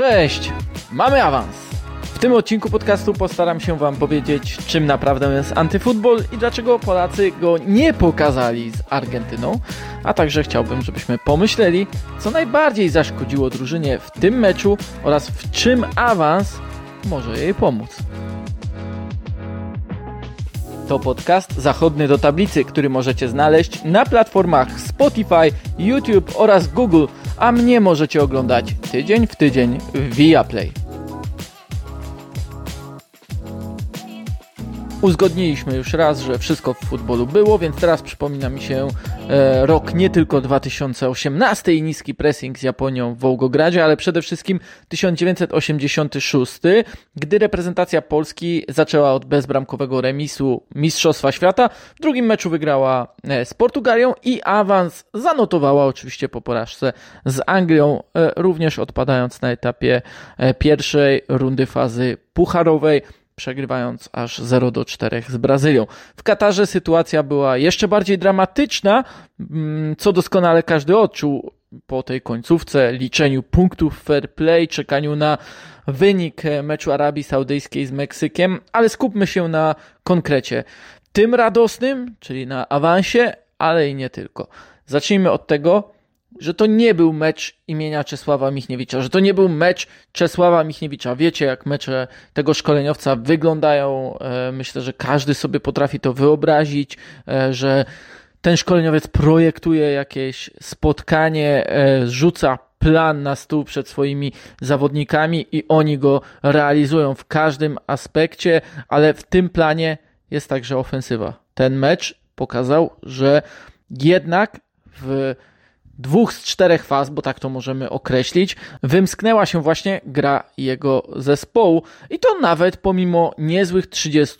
Cześć! Mamy awans! W tym odcinku podcastu postaram się Wam powiedzieć, czym naprawdę jest antyfutbol i dlaczego Polacy go nie pokazali z Argentyną, a także chciałbym, żebyśmy pomyśleli, co najbardziej zaszkodziło drużynie w tym meczu oraz w czym awans może jej pomóc. To podcast zachodny do tablicy, który możecie znaleźć na platformach Spotify, YouTube oraz Google, a mnie możecie oglądać tydzień w tydzień w Viaplay. Uzgodniliśmy już raz, że wszystko w futbolu było, więc teraz przypomina mi się e, rok nie tylko 2018 i niski pressing z Japonią w Wołgogradzie, ale przede wszystkim 1986, gdy reprezentacja Polski zaczęła od bezbramkowego remisu Mistrzostwa Świata. W drugim meczu wygrała e, z Portugalią i awans zanotowała oczywiście po porażce z Anglią, e, również odpadając na etapie e, pierwszej rundy fazy pucharowej przegrywając aż 0 do 4 z Brazylią. W Katarze sytuacja była jeszcze bardziej dramatyczna, mm, co doskonale każdy odczuł po tej końcówce, liczeniu punktów fair play, czekaniu na wynik meczu Arabii Saudyjskiej z Meksykiem, ale skupmy się na konkrecie. Tym radosnym, czyli na awansie, ale i nie tylko. Zacznijmy od tego, że to nie był mecz imienia Czesława Michniewicza, że to nie był mecz Czesława Michniewicza. Wiecie, jak mecze tego szkoleniowca wyglądają. E, myślę, że każdy sobie potrafi to wyobrazić, e, że ten szkoleniowiec projektuje jakieś spotkanie, e, rzuca plan na stół przed swoimi zawodnikami i oni go realizują w każdym aspekcie, ale w tym planie jest także ofensywa. Ten mecz pokazał, że jednak w dwóch z czterech faz, bo tak to możemy określić, wymsknęła się właśnie gra jego zespołu. I to nawet pomimo niezłych 30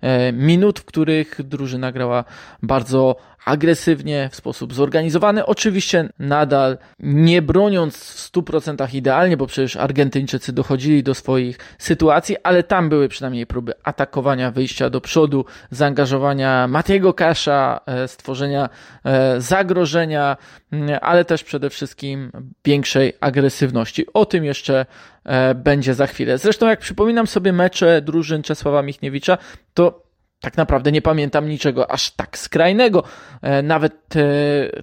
e, minut, w których drużyna grała bardzo agresywnie, w sposób zorganizowany. Oczywiście nadal nie broniąc w 100% idealnie, bo przecież Argentyńczycy dochodzili do swoich sytuacji, ale tam były przynajmniej próby atakowania, wyjścia do przodu, zaangażowania Matiego Kasza, e, stworzenia e, zagrożenia, mm, ale też przede wszystkim większej agresywności. O tym jeszcze e, będzie za chwilę. Zresztą jak przypominam sobie mecze drużyn Czesława Michniewicza, to tak naprawdę nie pamiętam niczego aż tak skrajnego. E, nawet e,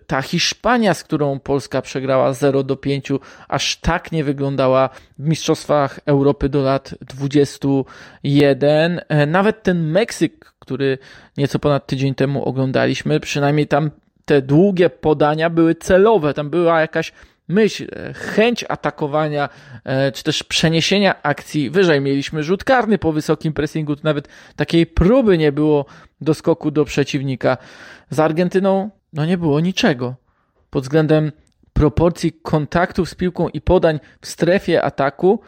ta Hiszpania, z którą Polska przegrała 0 do 5, aż tak nie wyglądała w Mistrzostwach Europy do lat 21. E, nawet ten Meksyk, który nieco ponad tydzień temu oglądaliśmy, przynajmniej tam te długie podania były celowe, tam była jakaś myśl, chęć atakowania, e, czy też przeniesienia akcji wyżej. Mieliśmy rzut karny po wysokim pressingu, nawet takiej próby nie było do skoku do przeciwnika. Z Argentyną no nie było niczego. Pod względem proporcji kontaktów z piłką i podań w strefie ataku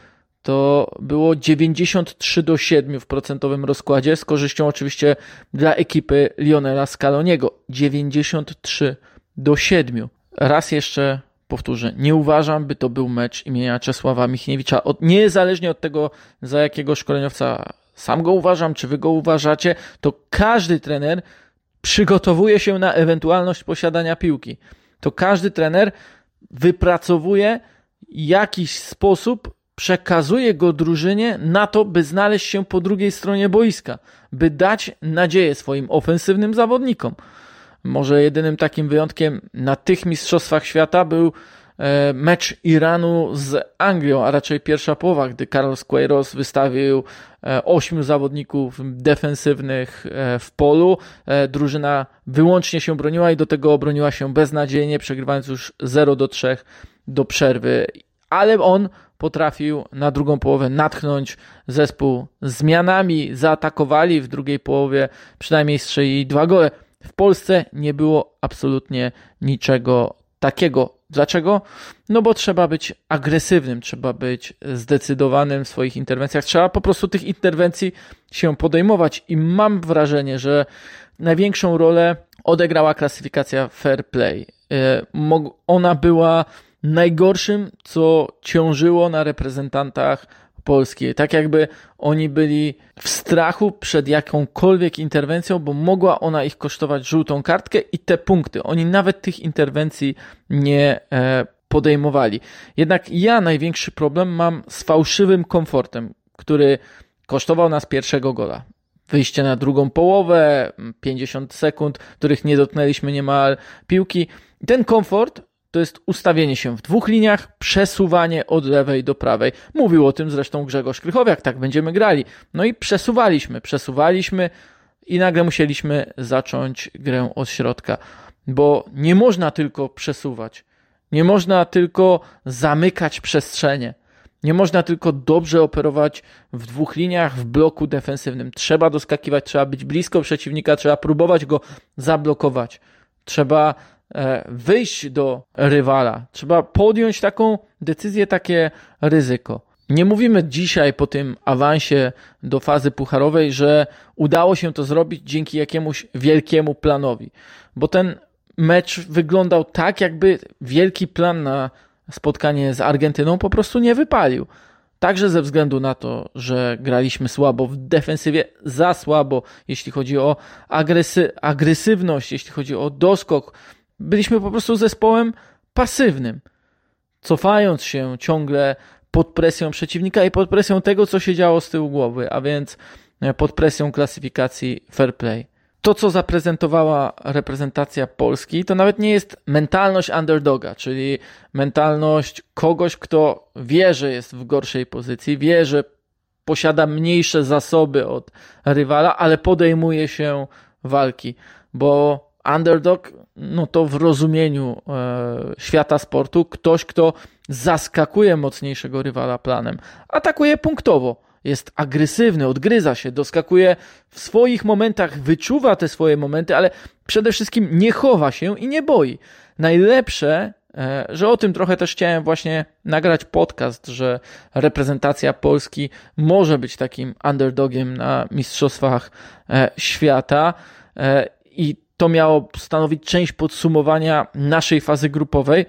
to było 93 do 7 w procentowym rozkładzie, z korzyścią oczywiście dla ekipy Lionela Scaloniego. 93 do 7. Raz jeszcze powtórzę, nie uważam, by to był mecz imienia Czesława Michniewicza. Od, niezależnie od tego, za jakiego szkoleniowca sam go uważam, czy wy go uważacie, to każdy trener przygotowuje się na ewentualność posiadania piłki. To każdy trener wypracowuje jakiś sposób, przekazuje go drużynie na to, by znaleźć się po drugiej stronie boiska, by dać nadzieję swoim ofensywnym zawodnikom. Może jedynym takim wyjątkiem na tych Mistrzostwach Świata był e, mecz Iranu z Anglią, a raczej pierwsza połowa, gdy Carlos Queiroz wystawił e, ośmiu zawodników defensywnych e, w polu. Drużyna wyłącznie się broniła i do tego obroniła się beznadziejnie, przegrywając już 0 do 3 do przerwy. Ale on potrafił na drugą połowę natchnąć zespół zmianami, zaatakowali w drugiej połowie, przynajmniej strzelili dwa gole. W Polsce nie było absolutnie niczego takiego. Dlaczego? No bo trzeba być agresywnym, trzeba być zdecydowanym w swoich interwencjach, trzeba po prostu tych interwencji się podejmować i mam wrażenie, że największą rolę odegrała klasyfikacja fair play. E, ona była najgorszym, co ciążyło na reprezentantach polskiej. Tak jakby oni byli w strachu przed jakąkolwiek interwencją, bo mogła ona ich kosztować żółtą kartkę i te punkty. Oni nawet tych interwencji nie e, podejmowali. Jednak ja największy problem mam z fałszywym komfortem, który kosztował nas pierwszego gola. Wyjście na drugą połowę, 50 sekund, których nie dotknęliśmy niemal piłki. Ten komfort to jest ustawienie się w dwóch liniach, przesuwanie od lewej do prawej. Mówił o tym zresztą Grzegorz Krychowiak, tak będziemy grali. No i przesuwaliśmy, przesuwaliśmy i nagle musieliśmy zacząć grę od środka, bo nie można tylko przesuwać. Nie można tylko zamykać przestrzenie. Nie można tylko dobrze operować w dwóch liniach w bloku defensywnym. Trzeba doskakiwać, trzeba być blisko przeciwnika, trzeba próbować go zablokować. Trzeba wyjść do rywala. Trzeba podjąć taką decyzję, takie ryzyko. Nie mówimy dzisiaj po tym awansie do fazy pucharowej, że udało się to zrobić dzięki jakiemuś wielkiemu planowi, bo ten mecz wyglądał tak, jakby wielki plan na spotkanie z Argentyną po prostu nie wypalił. Także ze względu na to, że graliśmy słabo w defensywie, za słabo, jeśli chodzi o agresy agresywność, jeśli chodzi o doskok. Byliśmy po prostu zespołem pasywnym, cofając się ciągle pod presją przeciwnika i pod presją tego, co się działo z tyłu głowy, a więc pod presją klasyfikacji fair play. To, co zaprezentowała reprezentacja Polski, to nawet nie jest mentalność underdoga, czyli mentalność kogoś, kto wie, że jest w gorszej pozycji, wie, że posiada mniejsze zasoby od rywala, ale podejmuje się walki, bo underdog, no to w rozumieniu e, świata sportu, ktoś, kto zaskakuje mocniejszego rywala planem, atakuje punktowo jest agresywny, odgryza się, doskakuje w swoich momentach, wyczuwa te swoje momenty, ale przede wszystkim nie chowa się i nie boi. Najlepsze, e, że o tym trochę też chciałem właśnie nagrać podcast, że reprezentacja Polski może być takim underdogiem na Mistrzostwach e, Świata i to miało stanowić część podsumowania naszej fazy grupowej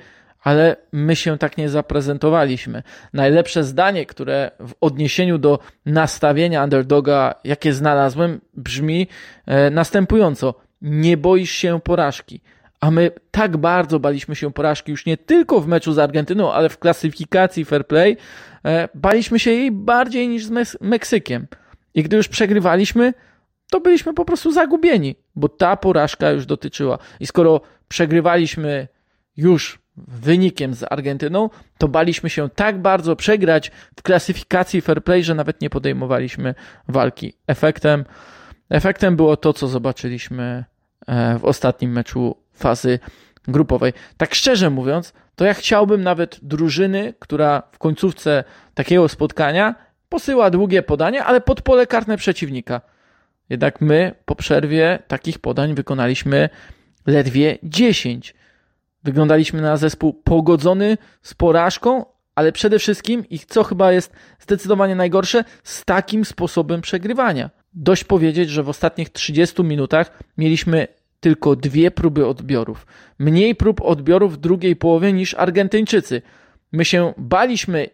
ale my się tak nie zaprezentowaliśmy. Najlepsze zdanie, które w odniesieniu do nastawienia underdoga, jakie znalazłem, brzmi e, następująco: Nie boisz się porażki. A my tak bardzo baliśmy się porażki już nie tylko w meczu z Argentyną, ale w klasyfikacji fair play. E, baliśmy się jej bardziej niż z Meksykiem. I gdy już przegrywaliśmy, to byliśmy po prostu zagubieni, bo ta porażka już dotyczyła. I skoro przegrywaliśmy już wynikiem z Argentyną, to baliśmy się tak bardzo przegrać w klasyfikacji fair play, że nawet nie podejmowaliśmy walki. Efektem, efektem było to, co zobaczyliśmy e, w ostatnim meczu fazy grupowej. Tak szczerze mówiąc, to ja chciałbym nawet drużyny, która w końcówce takiego spotkania posyła długie podania, ale pod pole karne przeciwnika. Jednak my po przerwie takich podań wykonaliśmy ledwie 10. Wyglądaliśmy na zespół pogodzony z porażką, ale przede wszystkim, i co chyba jest zdecydowanie najgorsze, z takim sposobem przegrywania. Dość powiedzieć, że w ostatnich 30 minutach mieliśmy tylko dwie próby odbiorów. Mniej prób odbiorów w drugiej połowie niż Argentyńczycy. My się baliśmy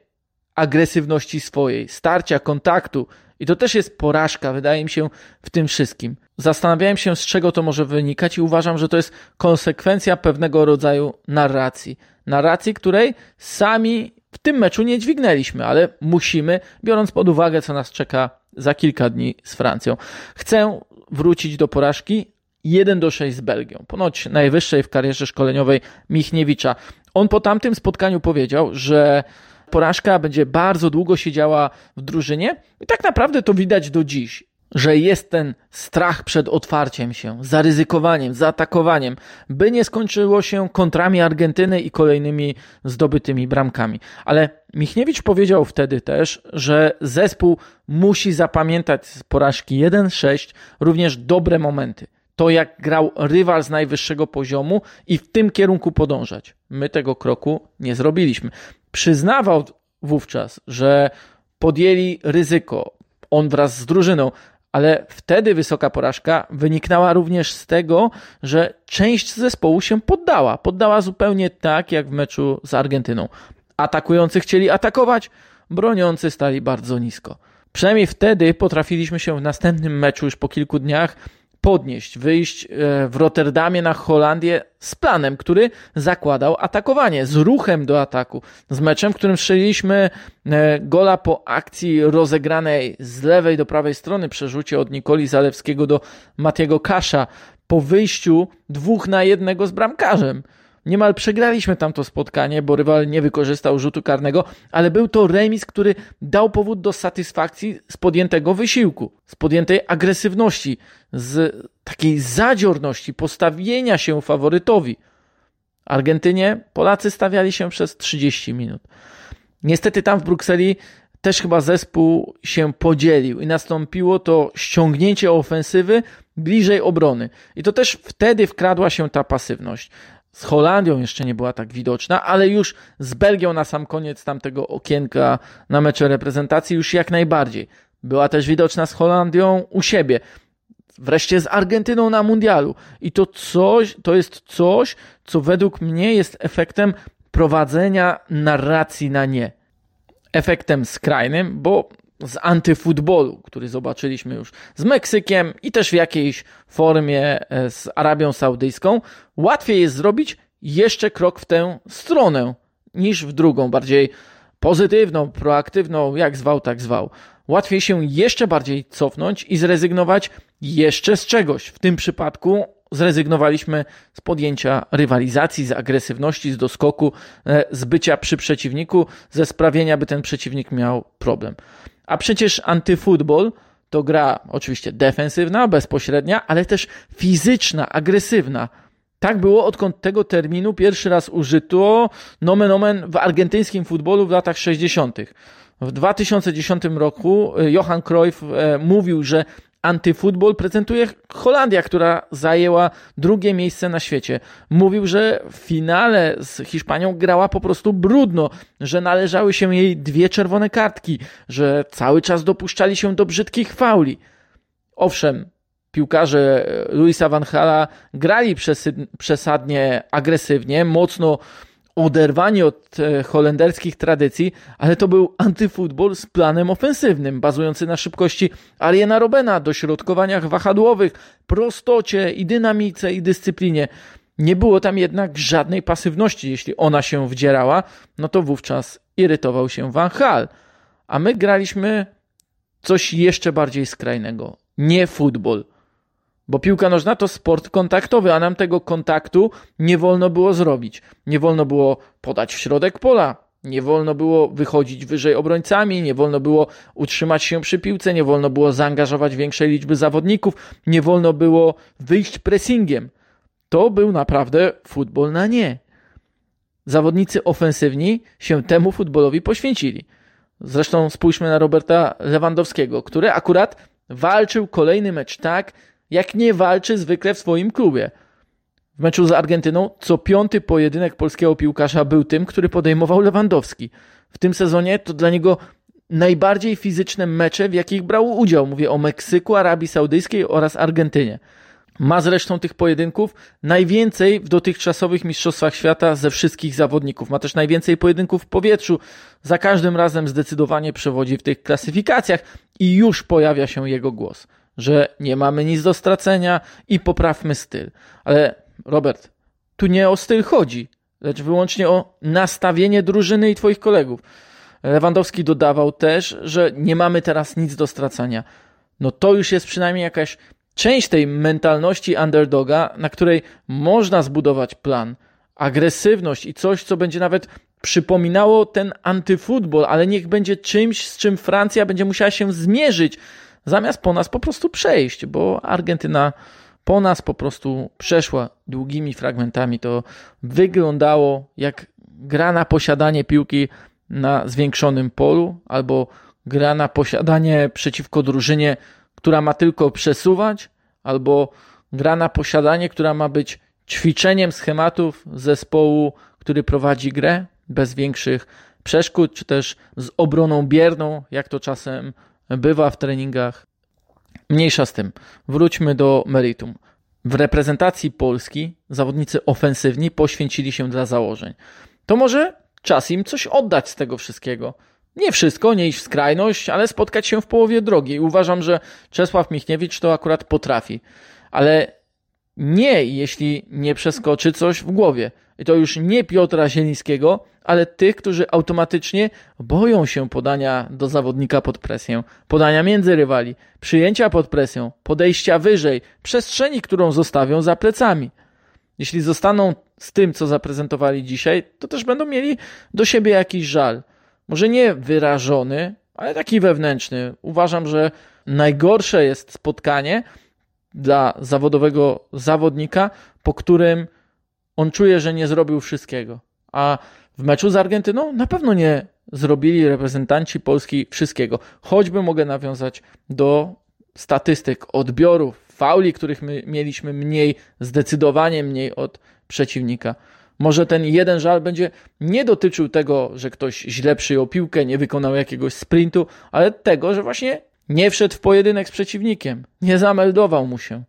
agresywności swojej, starcia, kontaktu, i to też jest porażka, wydaje mi się, w tym wszystkim. Zastanawiałem się, z czego to może wynikać, i uważam, że to jest konsekwencja pewnego rodzaju narracji. Narracji, której sami w tym meczu nie dźwignęliśmy, ale musimy, biorąc pod uwagę, co nas czeka za kilka dni z Francją. Chcę wrócić do porażki 1 do 6 z Belgią, ponoć najwyższej w karierze szkoleniowej Michniewicza. On po tamtym spotkaniu powiedział, że porażka będzie bardzo długo siedziała w drużynie i tak naprawdę to widać do dziś że jest ten strach przed otwarciem się, zaryzykowaniem, zaatakowaniem, by nie skończyło się kontrami Argentyny i kolejnymi zdobytymi bramkami. Ale Michniewicz powiedział wtedy też, że zespół musi zapamiętać z porażki 1-6 również dobre momenty. To jak grał rywal z najwyższego poziomu i w tym kierunku podążać. My tego kroku nie zrobiliśmy przyznawał wówczas, że podjęli ryzyko, on wraz z drużyną, ale wtedy wysoka porażka wyniknęła również z tego, że część zespołu się poddała. Poddała zupełnie tak jak w meczu z Argentyną. Atakujący chcieli atakować, broniący stali bardzo nisko. Przynajmniej wtedy potrafiliśmy się w następnym meczu, już po kilku dniach, podnieść, wyjść e, w Rotterdamie na Holandię z planem, który zakładał atakowanie, z ruchem do ataku, z meczem, w którym strzeliliśmy e, gola po akcji rozegranej z lewej do prawej strony, przerzucie od Nikoli Zalewskiego do Matiego Kasza, po wyjściu dwóch na jednego z bramkarzem. Niemal przegraliśmy tamto spotkanie, bo rywal nie wykorzystał rzutu karnego, ale był to remis, który dał powód do satysfakcji z podjętego wysiłku, z podjętej agresywności, z takiej zadziorności, postawienia się faworytowi. Argentynie Polacy stawiali się przez 30 minut. Niestety tam w Brukseli też chyba zespół się podzielił i nastąpiło to ściągnięcie ofensywy bliżej obrony. I to też wtedy wkradła się ta pasywność. Z Holandią jeszcze nie była tak widoczna, ale już z Belgią na sam koniec tamtego okienka na mecze reprezentacji już jak najbardziej. Była też widoczna z Holandią u siebie. Wreszcie z Argentyną na mundialu. I to coś, to jest coś, co według mnie jest efektem prowadzenia narracji na nie. Efektem skrajnym, bo z antyfutbolu, który zobaczyliśmy już z Meksykiem i też w jakiejś formie e, z Arabią Saudyjską, łatwiej jest zrobić jeszcze krok w tę stronę niż w drugą, bardziej pozytywną, proaktywną, jak zwał, tak zwał. Łatwiej się jeszcze bardziej cofnąć i zrezygnować jeszcze z czegoś. W tym przypadku zrezygnowaliśmy z podjęcia rywalizacji, z agresywności, z doskoku, e, z bycia przy przeciwniku, ze sprawienia, by ten przeciwnik miał problem. A przecież antyfutbol to gra oczywiście defensywna, bezpośrednia, ale też fizyczna, agresywna. Tak było, odkąd tego terminu pierwszy raz użyto nomen omen w argentyńskim futbolu w latach 60. W 2010 roku e, Johan Cruyff e, mówił, że antyfutbol prezentuje Holandia, która zajęła drugie miejsce na świecie. Mówił, że w finale z Hiszpanią grała po prostu brudno, że należały się jej dwie czerwone kartki, że cały czas dopuszczali się do brzydkich fauli. Owszem, piłkarze Luisa Van Hala grali przesadnie agresywnie, mocno oderwani od e, holenderskich tradycji, ale to był antyfutbol z planem ofensywnym, bazujący na szybkości Ariena Robena, dośrodkowaniach wahadłowych, prostocie i dynamice i dyscyplinie. Nie było tam jednak żadnej pasywności. Jeśli ona się wdzierała, no to wówczas irytował się Van Hal. A my graliśmy coś jeszcze bardziej skrajnego. Nie futbol. Bo piłka nożna to sport kontaktowy, a nam tego kontaktu nie wolno było zrobić. Nie wolno było podać w środek pola, nie wolno było wychodzić wyżej obrońcami, nie wolno było utrzymać się przy piłce, nie wolno było zaangażować większej liczby zawodników, nie wolno było wyjść pressingiem. To był naprawdę futbol na nie. Zawodnicy ofensywni się temu futbolowi poświęcili. Zresztą spójrzmy na Roberta Lewandowskiego, który akurat walczył kolejny mecz tak, jak nie walczy zwykle w swoim klubie. W meczu z Argentyną co piąty pojedynek polskiego piłkarza był tym, który podejmował Lewandowski. W tym sezonie to dla niego najbardziej fizyczne mecze, w jakich brał udział. Mówię o Meksyku, Arabii Saudyjskiej oraz Argentynie. Ma zresztą tych pojedynków najwięcej w dotychczasowych Mistrzostwach Świata ze wszystkich zawodników. Ma też najwięcej pojedynków w powietrzu. Za każdym razem zdecydowanie przewodzi w tych klasyfikacjach i już pojawia się jego głos że nie mamy nic do stracenia i poprawmy styl. Ale Robert, tu nie o styl chodzi, lecz wyłącznie o nastawienie drużyny i Twoich kolegów. Lewandowski dodawał też, że nie mamy teraz nic do stracenia. No to już jest przynajmniej jakaś część tej mentalności underdoga, na której można zbudować plan, agresywność i coś, co będzie nawet przypominało ten antyfutbol, ale niech będzie czymś, z czym Francja będzie musiała się zmierzyć zamiast po nas po prostu przejść, bo Argentyna po nas po prostu przeszła długimi fragmentami. To wyglądało jak gra na posiadanie piłki na zwiększonym polu albo gra na posiadanie przeciwko drużynie, która ma tylko przesuwać, albo gra na posiadanie, która ma być ćwiczeniem schematów zespołu, który prowadzi grę bez większych przeszkód, czy też z obroną bierną, jak to czasem bywa w treningach. Mniejsza z tym. Wróćmy do meritum. W reprezentacji Polski zawodnicy ofensywni poświęcili się dla założeń. To może czas im coś oddać z tego wszystkiego. Nie wszystko, nie iść w skrajność, ale spotkać się w połowie drogi. Uważam, że Czesław Michniewicz to akurat potrafi. ale nie, jeśli nie przeskoczy coś w głowie. I to już nie Piotra Zielińskiego, ale tych, którzy automatycznie boją się podania do zawodnika pod presję, podania między rywali, przyjęcia pod presją, podejścia wyżej, przestrzeni, którą zostawią za plecami. Jeśli zostaną z tym, co zaprezentowali dzisiaj, to też będą mieli do siebie jakiś żal. Może nie wyrażony, ale taki wewnętrzny. Uważam, że najgorsze jest spotkanie dla zawodowego zawodnika, po którym on czuje, że nie zrobił wszystkiego. A w meczu z Argentyną na pewno nie zrobili reprezentanci Polski wszystkiego. Choćby mogę nawiązać do statystyk odbiorów, fauli, których my mieliśmy mniej, zdecydowanie mniej od przeciwnika. Może ten jeden żal będzie nie dotyczył tego, że ktoś źle przyjął piłkę, nie wykonał jakiegoś sprintu, ale tego, że właśnie nie wszedł w pojedynek z przeciwnikiem, nie zameldował mu się.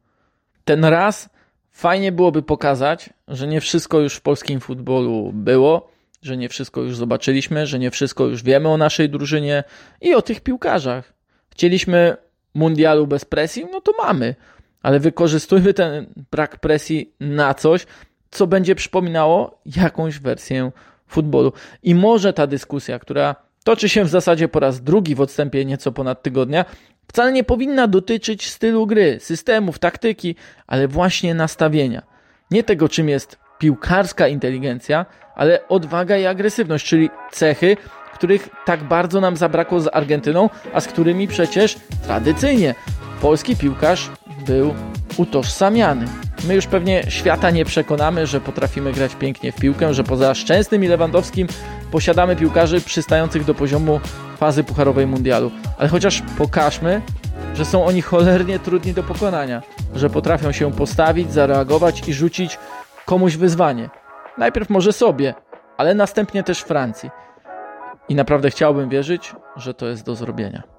Ten raz fajnie byłoby pokazać, że nie wszystko już w polskim futbolu było, że nie wszystko już zobaczyliśmy, że nie wszystko już wiemy o naszej drużynie i o tych piłkarzach. Chcieliśmy mundialu bez presji, no to mamy, ale wykorzystujmy ten brak presji na coś, co będzie przypominało jakąś wersję futbolu. I może ta dyskusja, która toczy się w zasadzie po raz drugi w odstępie nieco ponad tygodnia, wcale nie powinna dotyczyć stylu gry, systemów, taktyki, ale właśnie nastawienia. Nie tego, czym jest piłkarska inteligencja, ale odwaga i agresywność, czyli cechy, których tak bardzo nam zabrakło z Argentyną, a z którymi przecież tradycyjnie polski piłkarz był utożsamiany. My już pewnie świata nie przekonamy, że potrafimy grać pięknie w piłkę, że poza Szczęsnym i Lewandowskim posiadamy piłkarzy przystających do poziomu fazy pucharowej mundialu. Ale chociaż pokażmy, że są oni cholernie trudni do pokonania, że potrafią się postawić, zareagować i rzucić komuś wyzwanie. Najpierw może sobie, ale następnie też Francji. I naprawdę chciałbym wierzyć, że to jest do zrobienia.